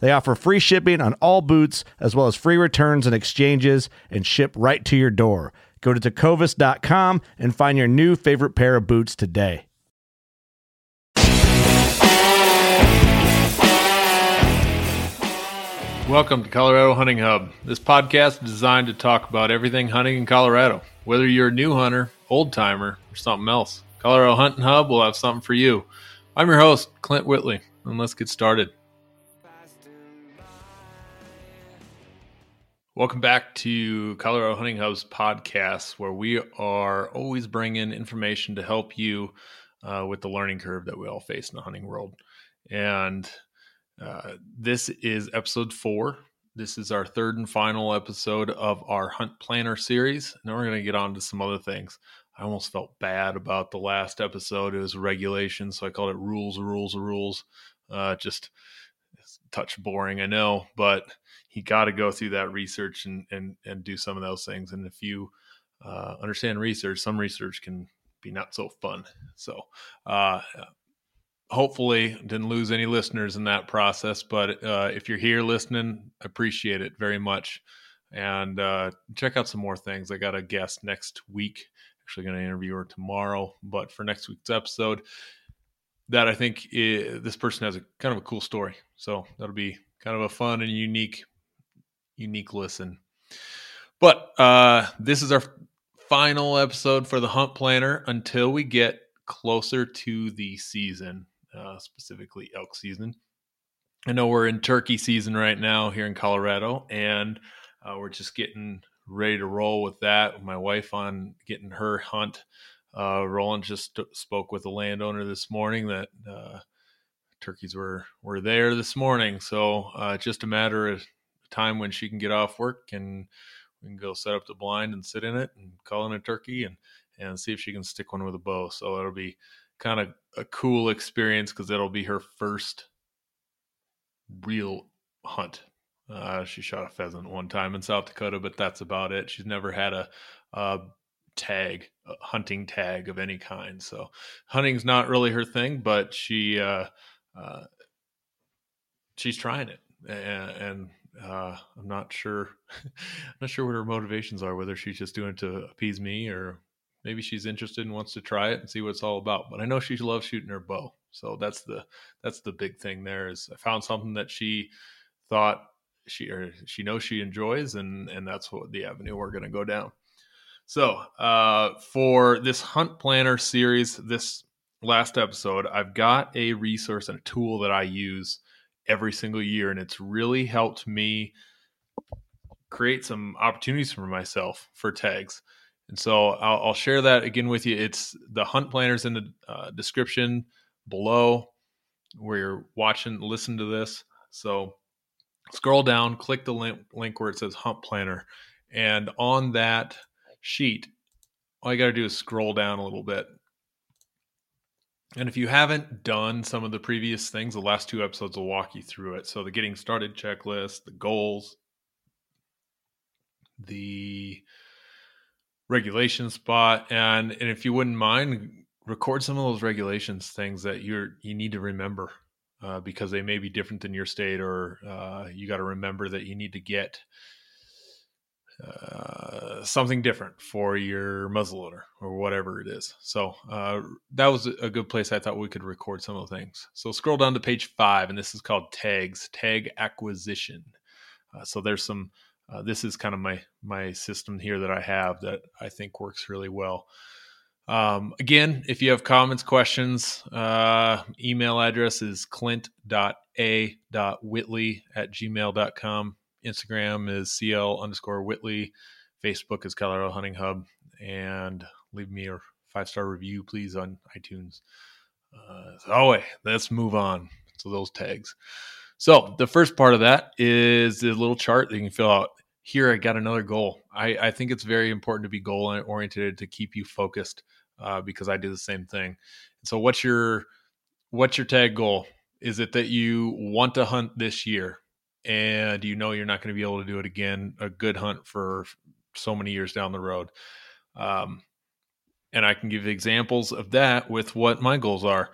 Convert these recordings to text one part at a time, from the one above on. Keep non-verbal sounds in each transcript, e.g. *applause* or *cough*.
They offer free shipping on all boots, as well as free returns and exchanges, and ship right to your door. Go to tecovas.com and find your new favorite pair of boots today. Welcome to Colorado Hunting Hub. This podcast is designed to talk about everything hunting in Colorado. Whether you're a new hunter, old timer, or something else, Colorado Hunting Hub will have something for you. I'm your host, Clint Whitley, and let's get started. Welcome back to Colorado Hunting Hub's podcast, where we are always bringing information to help you uh, with the learning curve that we all face in the hunting world. And uh, this is episode four. This is our third and final episode of our Hunt Planner series. Now we're going to get on to some other things. I almost felt bad about the last episode. It was regulation, so I called it rules, rules, rules. Uh, just touch boring, I know, but you got to go through that research and and and do some of those things. And if you uh, understand research, some research can be not so fun. So uh, hopefully didn't lose any listeners in that process but uh, if you're here listening appreciate it very much and uh, check out some more things i got a guest next week actually going to interview her tomorrow but for next week's episode that i think is, this person has a kind of a cool story so that'll be kind of a fun and unique unique listen but uh, this is our final episode for the hunt planner until we get closer to the season uh, specifically elk season. I know we're in turkey season right now here in Colorado, and uh, we're just getting ready to roll with that. My wife on getting her hunt. Uh, Roland just spoke with a landowner this morning that uh, turkeys were were there this morning, so uh, just a matter of time when she can get off work and we can go set up the blind and sit in it and call in a turkey and and see if she can stick one with a bow. So it'll be kind of a cool experience because it'll be her first real hunt. Uh, she shot a pheasant one time in South Dakota, but that's about it. She's never had a, a tag, a hunting tag of any kind. So hunting's not really her thing, but she uh, uh, she's trying it, and, and uh, I'm not sure. I'm *laughs* not sure what her motivations are. Whether she's just doing it to appease me or maybe she's interested and wants to try it and see what it's all about. But I know she loves shooting her bow, so that's the that's the big thing. There is I found something that she thought she or she knows she enjoys, and and that's what the avenue we're going to go down. So uh, for this hunt planner series, this last episode, I've got a resource and a tool that I use every single year, and it's really helped me create some opportunities for myself for tags. And so I'll, I'll, share that again with you. It's the hunt planners in the uh, description below where you're watching, listen to this. So scroll down, click the link, link where it says hunt planner. And on that sheet, all you got to do is scroll down a little bit. And if you haven't done some of the previous things, the last two episodes will walk you through it. So the getting started checklist, the goals, the regulation spot and and if you wouldn't mind record some of those regulations things that you're you need to remember uh, because they may be different than your state or uh, you got to remember that you need to get uh, something different for your muzzleloader or whatever it is. So uh, that was a good place I thought we could record some of the things. So scroll down to page five, and this is called tags, tag acquisition. Uh, so there's some. Uh, this is kind of my my system here that I have that I think works really well. Um, again, if you have comments, questions, uh, email address is clint.a.whitley at gmail.com. Instagram is CL underscore Whitley. Facebook is Colorado Hunting Hub. And leave me a five star review, please, on iTunes. Uh, oh, wait, let's move on to those tags. So, the first part of that is the little chart that you can fill out. Here, I got another goal. I, I think it's very important to be goal oriented to keep you focused uh, because I do the same thing. So, what's your what's your tag goal? Is it that you want to hunt this year? And you know you're not going to be able to do it again a good hunt for so many years down the road um, and i can give examples of that with what my goals are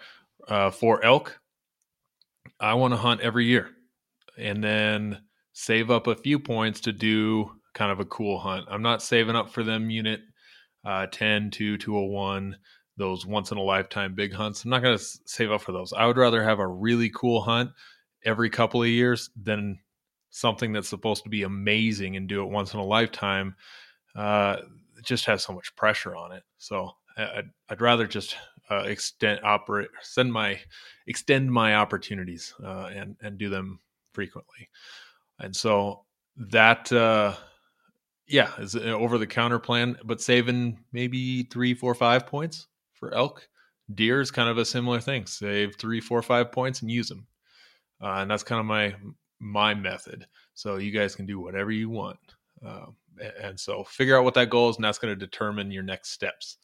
uh, for elk i want to hunt every year and then save up a few points to do kind of a cool hunt. I'm not saving up for them unit uh, 10 to 201 those once in a lifetime big hunts. I'm not going to save up for those. I would rather have a really cool hunt every couple of years than something that's supposed to be amazing and do it once in a lifetime. Uh, just has so much pressure on it. So I'd, I'd rather just uh, extend operate send my extend my opportunities uh, and and do them frequently. And so that uh, yeah is over the counter plan, but saving maybe three, four, five points for elk. Deer is kind of a similar thing. Save three, four, five points and use them uh, and that's kind of my my method. So you guys can do whatever you want, uh, and so figure out what that goal is, and that's going to determine your next steps.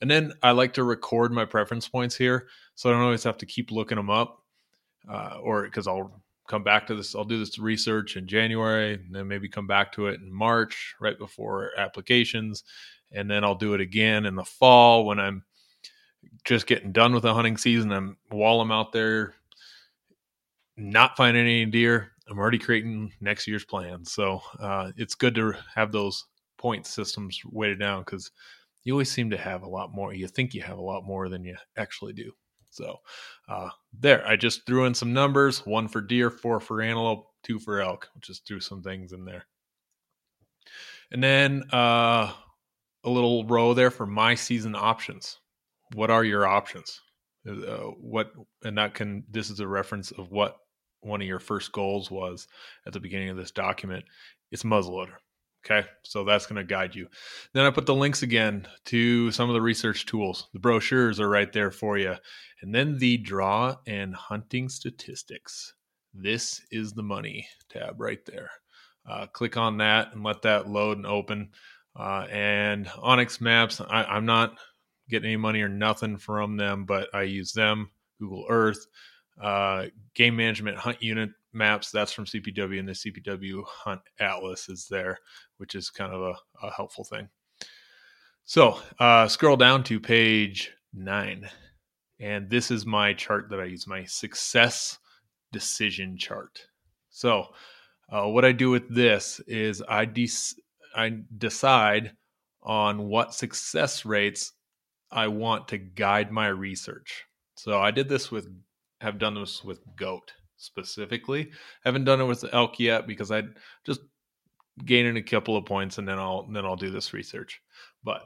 And then I like to record my preference points here, so I don't always have to keep looking them up, uh, or because I'll come back to this. I'll do this research in January, and then maybe come back to it in March, right before applications, and then I'll do it again in the fall when I'm just getting done with the hunting season. I'm while I'm out there not finding any deer, I'm already creating next year's plans. So uh, it's good to have those point systems weighted down because you always seem to have a lot more. You think you have a lot more than you actually do. So uh, there, I just threw in some numbers: one for deer, four for antelope, two for elk. Just threw some things in there, and then uh, a little row there for my season options. What are your options? Uh, what and that can this is a reference of what one of your first goals was at the beginning of this document, it's muzzleloader. Okay, so that's going to guide you. Then I put the links again to some of the research tools. The brochures are right there for you. And then the draw and hunting statistics. This is the money tab right there. Uh, click on that and let that load and open. Uh, and OnX Maps, I, I'm not getting any money or nothing from them, but I use them. Google Earth, uh, game management hunt unit maps that's from cpw and the cpw hunt atlas is there which is kind of a, a helpful thing. So uh, scroll down to page nine and this is my chart that i use my success decision chart. So uh, what i do with this is i de- i decide on what success rates i want to guide my research. So i did this with have done this with goat specifically. Haven't done it with elk yet because I just gaining a couple of points and then I'll then I'll do this research. But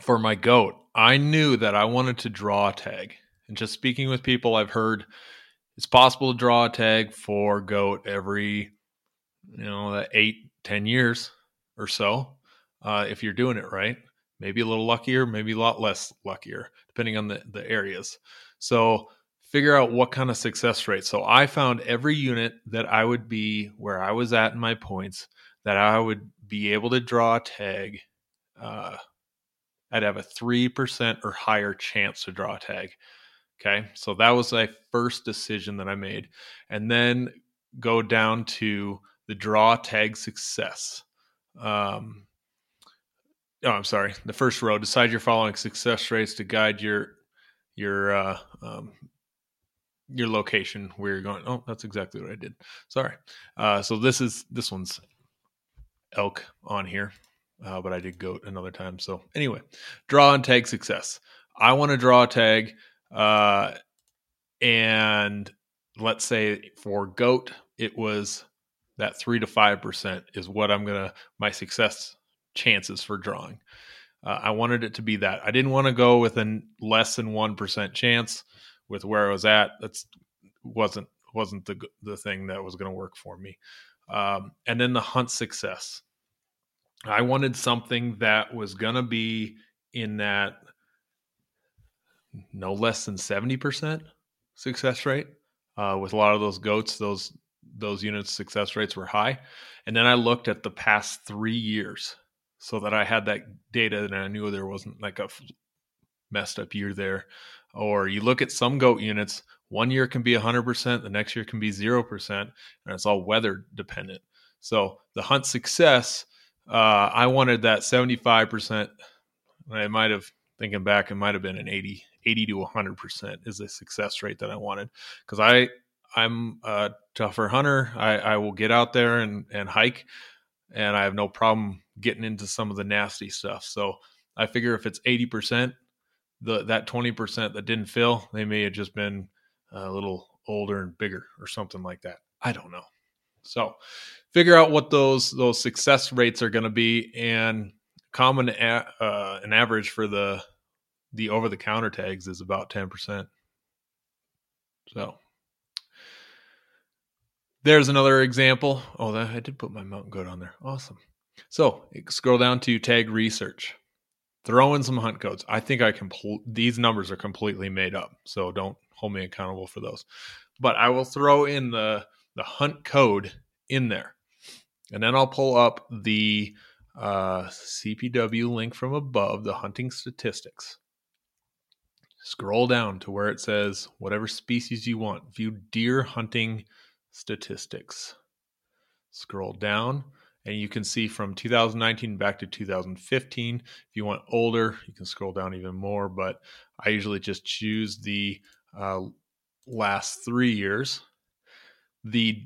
for my goat, I knew that I wanted to draw a tag. And just speaking with people, I've heard it's possible to draw a tag for goat every, you know, eight, ten years or so, uh, if you're doing it right. Maybe a little luckier, maybe a lot less luckier, depending on the, the areas. So figure out what kind of success rate. So I found every unit that I would be where I was at in my points that I would be able to draw a tag. Uh, I'd have a 3% or higher chance to draw a tag. Okay. So that was my first decision that I made. And then go down to the draw tag success. um, oh, I'm sorry. The first row, decide your following success rates to guide your your uh, um, your location where you're going. Oh, that's exactly what I did. Sorry. Uh, so this is this one's elk on here, uh, but I did goat another time. So anyway, draw and tag success. I want to draw a tag, uh, and let's say for goat, it was that three to five percent is what I'm gonna my success chances for drawing. Uh, I wanted it to be that. I didn't want to go with a less than one percent chance with where I was at. That's wasn't wasn't the the thing that was going to work for me. Um, and then the hunt success. I wanted something that was going to be in that no less than seventy percent success rate. Uh, with a lot of those goats, those those units success rates were high. And then I looked at the past three years so that I had that data and I knew there wasn't like a messed up year there. Or you look at some goat units, one year can be 100%, the next year can be 0%, and it's all weather dependent. So the hunt success, uh, I wanted that 75%. I might have, thinking back, it might have been an 80, 80 to 100% is the success rate that I wanted. Because I, I'm a tougher hunter. I, I will get out there and, and hike, and I have no problem getting into some of the nasty stuff. So I figure if it's 80%, the that 20% that didn't fill, they may have just been a little older and bigger or something like that. I don't know. So figure out what those those success rates are going to be and common a, uh, an average for the the over the counter tags is about 10%. So there's another example. Oh, I did put my mountain goat on there. Awesome. So scroll down to tag research. Throw in some hunt codes. I think I can. Pl- these numbers are completely made up, so don't hold me accountable for those. But I will throw in the the hunt code in there, and then I'll pull up the uh, CPW link from above, the hunting statistics. Scroll down to where it says whatever species you want. View deer hunting statistics. Scroll down and you can see from 2019 back to 2015. If you want older, you can scroll down even more, but I usually just choose the uh, last three years. The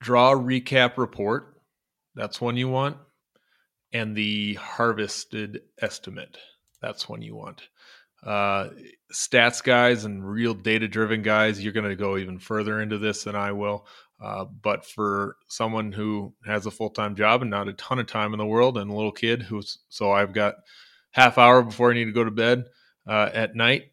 draw recap report, that's one you want, and the harvested estimate, that's one you want. Uh, stats guys and real data driven guys, you're going to go even further into this than I will. Uh, but for someone who has a full time job and not a ton of time in the world, and a little kid who's so I've got half hour before I need to go to bed uh, at night.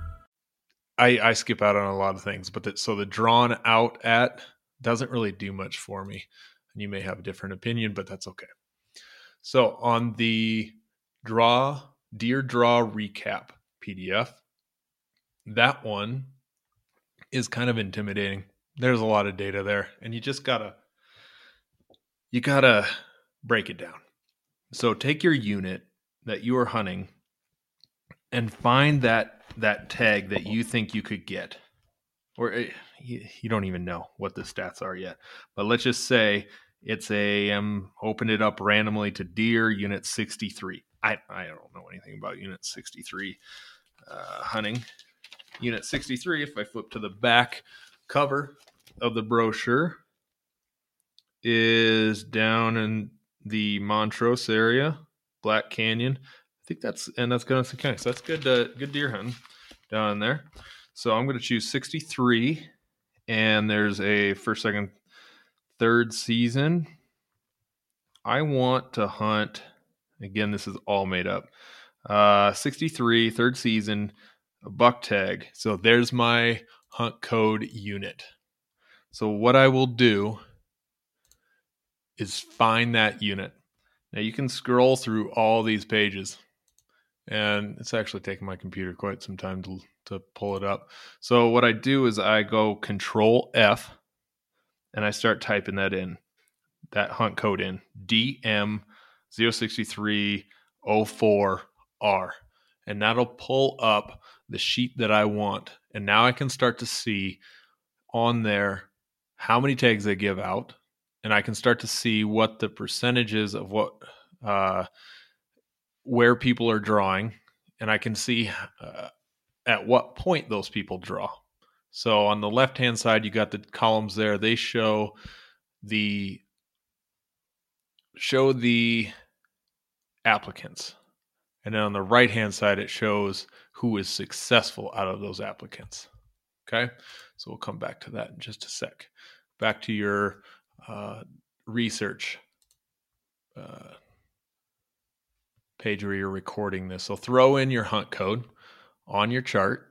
I, I skip out on a lot of things, but the, so the drawn out at doesn't really do much for me. And you may have a different opinion, but that's okay. So on the draw deer draw recap PDF, that one is kind of intimidating there's a lot of data there and you just gotta you gotta break it down so take your unit that you are hunting and find that that tag that you think you could get. Or eh, you, don't even know what the stats are yet. But let's just say it's a um opened it up randomly to deer unit 63 i i don't know anything about unit 63 uh, hunting. Unit 63 if i flip to the back cover of the brochure is down in the Montrose area, Black Canyon. I think that's and that's Gunnison County. So that's good. Uh, good deer hunting down there. So I'm going to choose 63, and there's a first, second, third season. I want to hunt. Again, this is all made up. Uh, 63, third season, buck tag. So there's my hunt code unit. So what I will do is find that unit. Now you can scroll through all these pages, and it's actually taking my computer quite some time to, to pull it up. So what I do is I go Control F, and I start typing that in, that hunt code in DM06304R, and that'll pull up the sheet that I want. And now I can start to see on there how many tags they give out and I can start to see what the percentages of what uh, where people are drawing, and I can see uh, at what point those people draw. So on the left hand side, you got the columns there. They show the show the applicants, and then on the right hand side, it shows who is successful out of those applicants. Okay, so we'll come back to that in just a sec. Back to your uh, research uh, page where you're recording this. So throw in your hunt code on your chart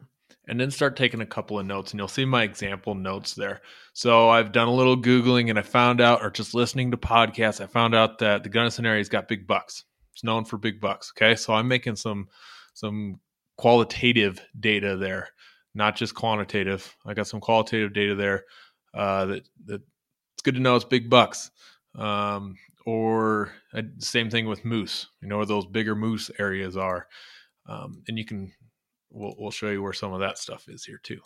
and then start taking a couple of notes and you'll see my example notes there. So I've done a little googling and I found out or just listening to podcasts, I found out that the Gunnison area's got big bucks. It's known for big bucks, okay? So I'm making some some qualitative data there, not just quantitative. I got some qualitative data there uh, that that it's good to know it's big bucks. Um, or uh, same thing with moose. You know where those bigger moose areas are, um, and you can. We'll, we'll show you where some of that stuff is here too.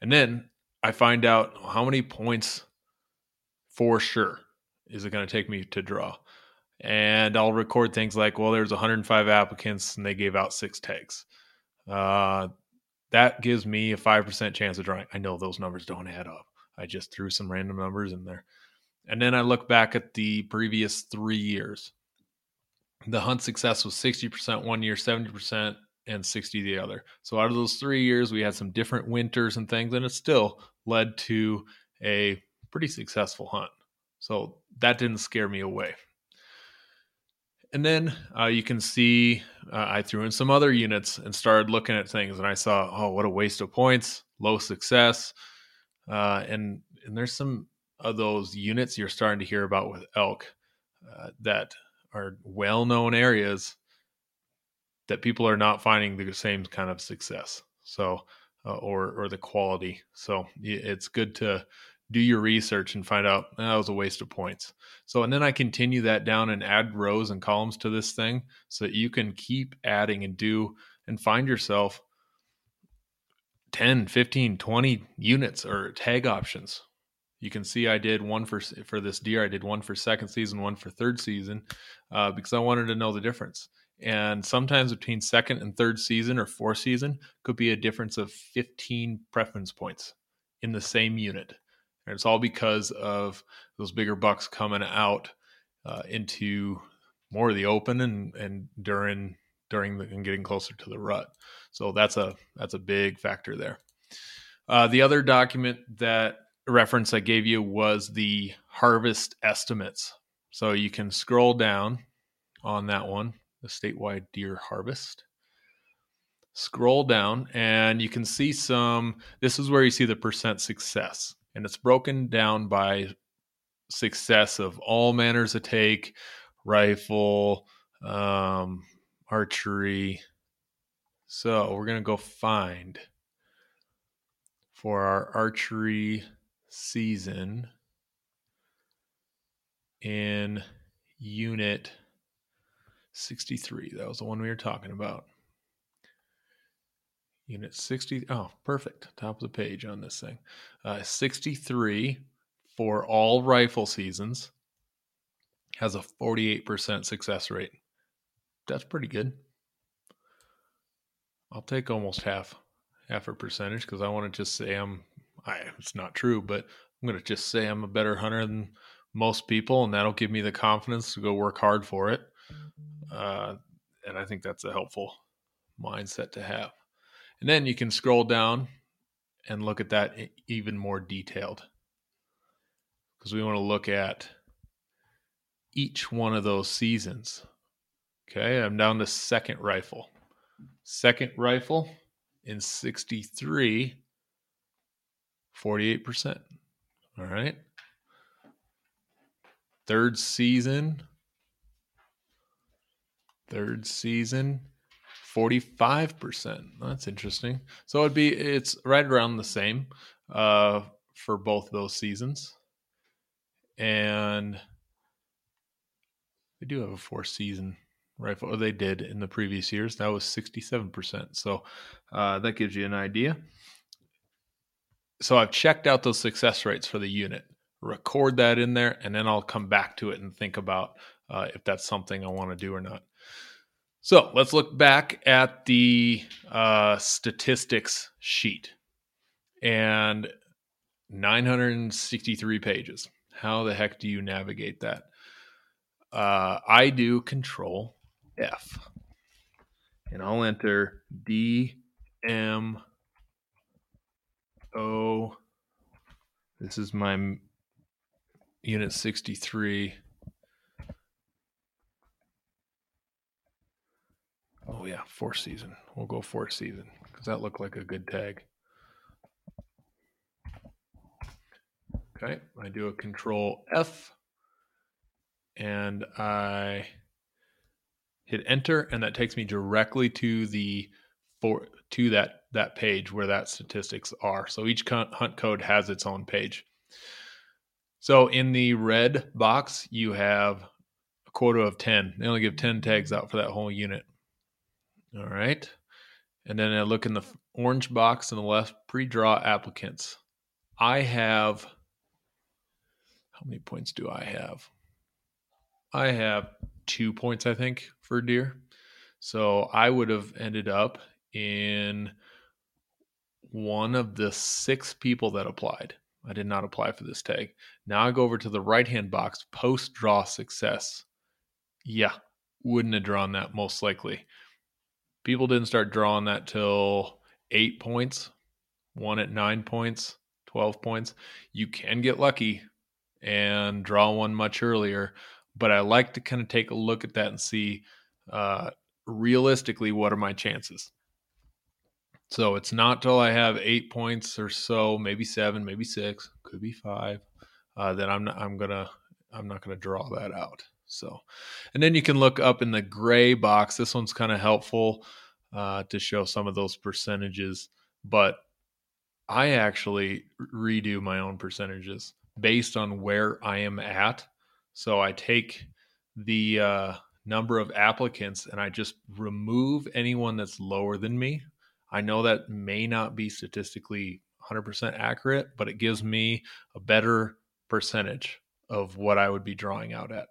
And then I find out how many points for sure is it going to take me to draw. And I'll record things like, well, there's 105 applicants and they gave out six tags. Uh, that gives me a 5% chance of drawing. I know those numbers don't add up. I just threw some random numbers in there. And then I look back at the previous three years. The hunt success was 60% one year, 70%, and 60 the other. So out of those three years, we had some different winters and things, and it still led to a pretty successful hunt. So that didn't scare me away. And then uh, you can see uh, I threw in some other units and started looking at things, and I saw, oh, what a waste of points, low success. Uh, and and there's some of those units you're starting to hear about with elk uh, that are well-known areas that people are not finding the same kind of success. So uh, or or the quality. So it's good to do your research and find out that was a waste of points. So and then I continue that down and add rows and columns to this thing so that you can keep adding and do and find yourself 10, 15, 20 units or tag options. You can see I did one for for this deer. I did one for second season, one for third season, uh, because I wanted to know the difference. And sometimes between second and third season or fourth season could be a difference of 15 preference points in the same unit. And it's all because of those bigger bucks coming out uh, into more of the open and and during during the, and getting closer to the rut. So that's a that's a big factor there. Uh, the other document that reference I gave you was the harvest estimates. So you can scroll down on that one, the statewide deer harvest. Scroll down and you can see some. This is where you see the percent success, and it's broken down by success of all manners of take, rifle, um, archery. So we're going to go find for our archery season in unit 63. That was the one we were talking about. Unit 60. Oh, perfect. Top of the page on this thing. Uh, 63 for all rifle seasons has a 48% success rate that's pretty good. I'll take almost half half a percentage because I want to just say I'm I it's not true, but I'm gonna just say I'm a better hunter than most people, and that'll give me the confidence to go work hard for it. Uh, and I think that's a helpful mindset to have. And then you can scroll down and look at that even more detailed because we want to look at each one of those seasons Okay, I'm down to second rifle. Second rifle in 63, 48%. All right. third season, third season, 45%. That's interesting. So it'd be, it's right around the same uh, for both those seasons. And they do have a four season rifle. They did in the previous years. That was 67%. So uh, that gives you an idea. So I've checked out those success rates for the unit, record that in there, and then I'll come back to it and think about uh, if that's something I want to do or not. So let's look back at the uh, statistics sheet and 963 pages. How the heck do you navigate that? Uh, I do control F and I'll enter D M O. This is my unit 63. Oh yeah, fourth season. We'll go fourth season because that looked like a good tag. Okay, I do a control F and I hit enter and that takes me directly to the for to that that page where that statistics are. So each hunt code has its own page. So in the red box, you have a quota of 10. They only give 10 tags out for that whole unit. All right. And then I look in the orange box on the left, pre-draw applicants. I have how many points do I have? I have two points, I think, for deer. So I would have ended up in one of the six people that applied. I did not apply for this tag. Now I go over to the right hand box, post draw success. Yeah, wouldn't have drawn that most likely people didn't start drawing that till eight points, one at nine points, 12 points. You can get lucky and draw one much earlier, but I like to kind of take a look at that and see uh, realistically what are my chances. So it's not till I have eight points or so, maybe seven, maybe six, could be five, uh, that I'm not, I'm gonna I'm not gonna draw that out. So, and then you can look up in the gray box. This one's kind of helpful uh, to show some of those percentages, but I actually redo my own percentages based on where I am at. So I take the uh, number of applicants and I just remove anyone that's lower than me. I know that may not be statistically 100% accurate, but it gives me a better percentage of what I would be drawing out at.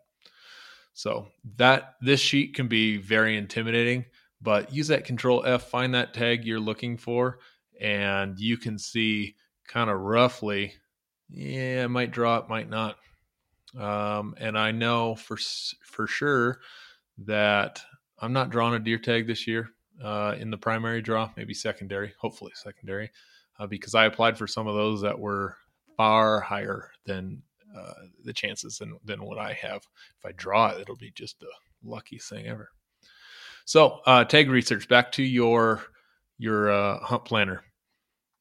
So that this sheet can be very intimidating, but use that control F, find that tag you're looking for, and you can see kind of roughly, yeah, it might draw, it might not. Um, and I know for for sure that I'm not drawing a deer tag this year uh, in the primary draw, maybe secondary, hopefully secondary, uh, because I applied for some of those that were far higher than uh, the chances than than what I have. If I draw it, it'll be just the luckiest thing ever. So, uh, tag research. Back to your your uh, hunt planner.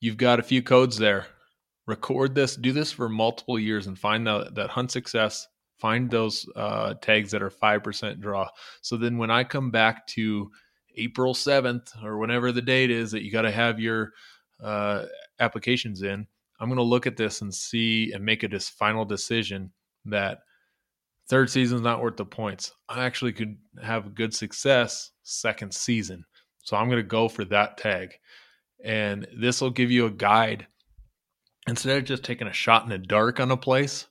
You've got a few codes there. Record this. Do this for multiple years and find that that hunt success. Find those uh, tags that are five percent draw. So then, when I come back to April seventh or whenever the date is that you got to have your uh, applications in, I'm going to look at this and see and make a final decision that third season's not worth the points. I actually could have good success second season. So I'm going to go for that tag. And this will give you a guide. Instead of just taking a shot in the dark on a place,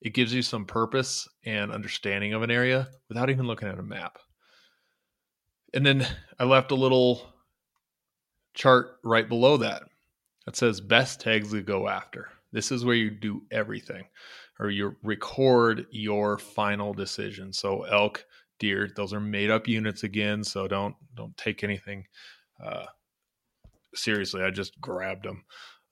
it gives you some purpose and understanding of an area without even looking at a map. And then I left a little chart right below that that says best tags to go after. This is where you do everything or you record your final decision. So elk, deer, those are made up units again. So don't don't take anything uh, seriously. I just grabbed them.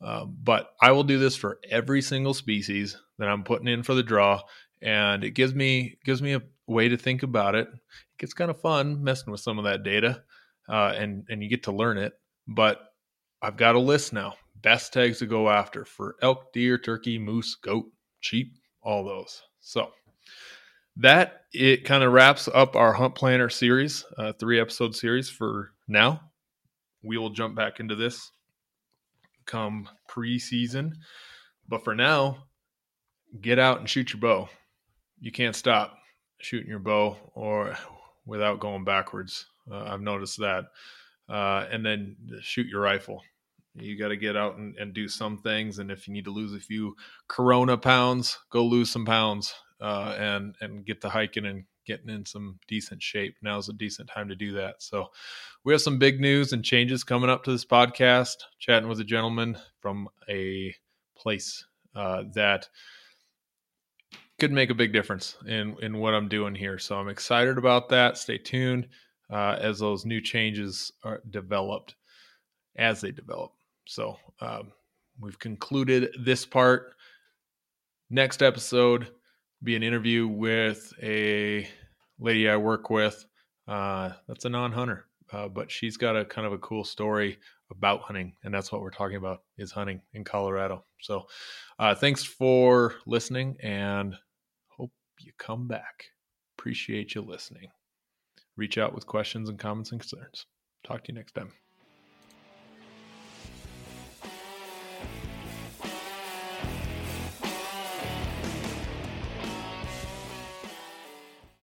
Um, but I will do this for every single species that I'm putting in for the draw, and it gives me gives me a way to think about it. It gets kind of fun messing with some of that data, uh, and and you get to learn it. But I've got a list now. Best tags to go after for elk, deer, turkey, moose, goat, sheep, all those. So that it kind of wraps up our hunt planner series, uh, three episode series for now. We will jump back into this come preseason, but for now, get out and shoot your bow. You can't stop shooting your bow or *sighs* without going backwards. Uh, I've noticed that. Uh, and then shoot your rifle. You got to get out and, and, do some things. And if you need to lose a few Corona pounds, go lose some pounds uh, and and get to hiking and getting in some decent shape. Now's a decent time to do that. So we have some big news and changes coming up to this podcast. Chatting with a gentleman from a place uh, that could make a big difference in in what I'm doing here. So I'm excited about that. Stay tuned uh, as those new changes are developed as they develop. So um, we've concluded this part. Next episode be an interview with a lady I work with. Uh, that's a non-hunter, uh, but she's got a kind of a cool story about hunting, and that's what we're talking about is hunting in Colorado. So, uh, thanks for listening, and you come back. Appreciate you listening. Reach out with questions and comments and concerns. Talk to you next time.